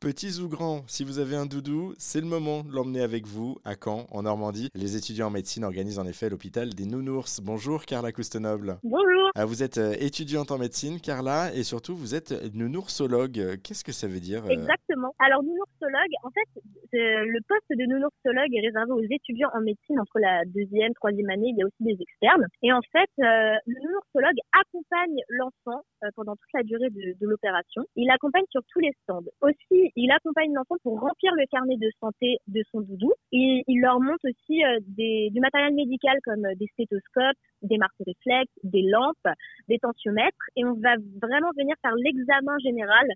Petits ou grands, si vous avez un doudou, c'est le moment de l'emmener avec vous à Caen, en Normandie. Les étudiants en médecine organisent en effet l'hôpital des nounours. Bonjour Carla Coustenoble. Bonjour. Ah, vous êtes euh, étudiante en médecine, Carla, et surtout vous êtes nounoursologue. Qu'est-ce que ça veut dire euh Exactement. Alors nounoursologue, en fait, le poste de nounoursologue est réservé aux étudiants en médecine entre la deuxième, troisième année. Il y a aussi des externes. Et en fait, euh, le nounoursologue accompagne l'enfant pendant toute la durée de, de l'opération. Il l'accompagne sur tous les stands. Aussi, il accompagne l'enfant pour remplir le carnet de santé de son doudou. Et il leur montre aussi euh, du matériel médical comme euh, des stéthoscopes, des marques réflexes, des lampes, des tensiomètres. Et on va vraiment venir faire l'examen général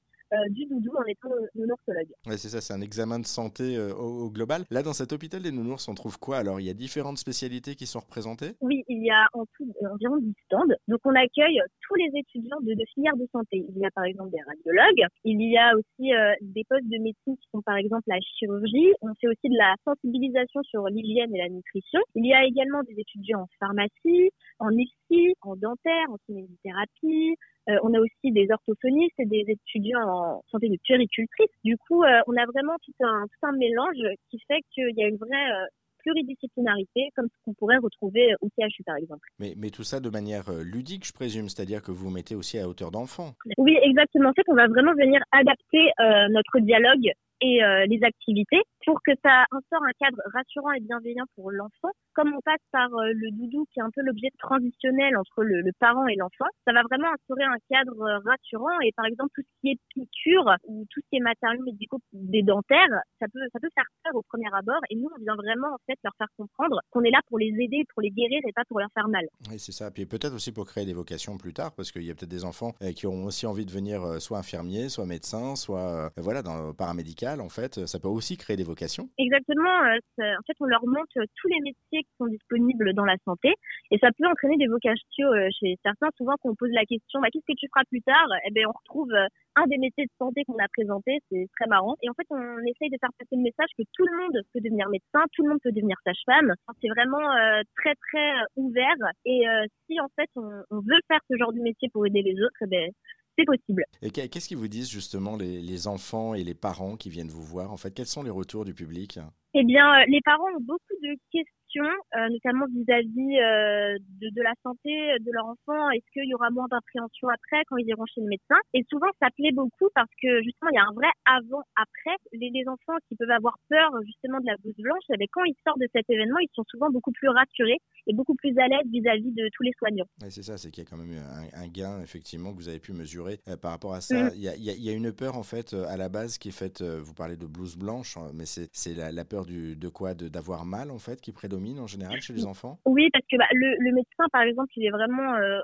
du doudou en étant nounoursologue. Ouais, c'est ça, c'est un examen de santé au, global. Là, dans cet hôpital des nounours, on trouve quoi Alors, il y a différentes spécialités qui sont représentées? Oui, il y a en tout environ 10 stands. Donc, on accueille tous les étudiants de, de filières de santé. Il y a par exemple des radiologues, il y a aussi des postes de médecine qui sont par exemple la chirurgie. On fait aussi de la sensibilisation sur l'hygiène et la nutrition. Il y a également des étudiants en pharmacie, en IFSI, en dentaire, en kinésithérapie. Euh, on a aussi des orthophonistes et des étudiants en santé de puéricultrice. Du coup, euh, on a vraiment tout un, tout un mélange qui fait qu'il y a une vraie euh, pluridisciplinarité, comme ce qu'on pourrait retrouver au CHU par exemple. Mais, mais tout ça de manière ludique, je présume, c'est-à-dire que vous mettez aussi à hauteur d'enfant. Oui, exactement. En fait, on va vraiment venir adapter notre dialogue et les activités pour que ça instaure un cadre rassurant et bienveillant pour l'enfant. Comme on passe par euh, le doudou qui est un peu l'objet transitionnel entre le, parent et l'enfant, ça va vraiment instaurer un cadre euh, rassurant et par exemple tout ce qui est piqûre ou tout ce qui est matériaux médicaux des dentaires, ça peut ça peut faire peur au premier abord et nous on vient vraiment en fait leur faire comprendre qu'on est là pour les aider, pour les guérir et pas pour leur faire mal. Oui, c'est ça. Puis peut-être aussi pour créer des vocations plus tard parce qu'il y a peut-être des enfants qui ont aussi envie de venir soit infirmier, soit médecin, soit voilà dans le paramédical en fait, ça peut aussi créer des vocations. Exactement. Euh, en fait, on leur montre tous les métiers qui sont disponibles dans la santé et ça peut entraîner des vocations euh, chez certains. Souvent, quand on pose la question, bah, qu'est-ce que tu feras plus tard? Eh ben, on retrouve euh, un des métiers de santé qu'on a présenté. C'est très marrant. Et en fait, on essaye de faire passer le message que tout le monde peut devenir médecin, tout le monde peut devenir sage-femme. C'est vraiment très très ouvert. Et si en fait on, veut faire ce genre de métier pour aider les autres, eh ben c'est possible. Et qu'est-ce qu'ils vous disent justement les, les, enfants et les parents qui viennent vous voir En fait, quels sont les retours du public? Eh bien, euh, les parents ont beaucoup de questions euh, notamment vis-à-vis euh, de, de, la santé de leur enfant. Est-ce qu'il y aura moins d'appréhension après quand ils iront chez le médecin? Et souvent, ça plaît beaucoup parce que justement, il y a un vrai avant-après. Les, les, enfants qui peuvent avoir peur justement de la blouse blanche, eh quand ils sortent de cet événement, ils sont souvent beaucoup plus rassurés et beaucoup plus à l'aise vis-à-vis de tous les soignants. c'est ça, c'est qu'il y a quand même un, un, gain effectivement que vous avez pu mesurer euh, par rapport à ça. Mm. Il, y a, il, y a, une peur en fait à la base qui est faite. vous parlez de blouse blanche, hein, mais c'est la, la, peur du, de quoi? D'avoir mal en fait qui prédomine en général chez les enfants? Oui, parce que bah, le, médecin, par exemple, il est vraiment euh,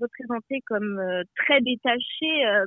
représenté comme euh, très détaché, euh,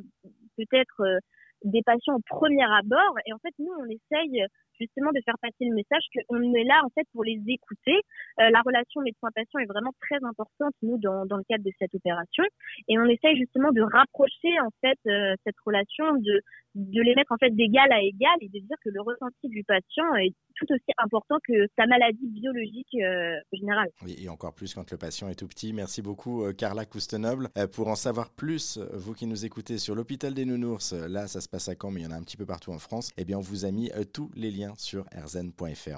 peut-être des patients au premier abord. Et en fait, nous, on essaye justement de faire passer le message qu'on est là en fait pour les écouter. Euh, la relation médecin-patient est vraiment très importante nous dans, dans le cadre de cette opération et on essaye justement de rapprocher en fait euh, cette relation, de de les mettre en fait d'égal à égal et de dire que le ressenti du patient est tout aussi important que sa maladie biologique euh, générale. Oui, et encore plus quand le patient est tout petit. Merci beaucoup Carla Coustenoble. Pour en savoir plus, vous qui nous écoutez sur l'hôpital des nounours, là ça se passe à Caen mais il y en a un petit peu partout en France, eh bien on vous a mis tous les liens sur rzn.fr.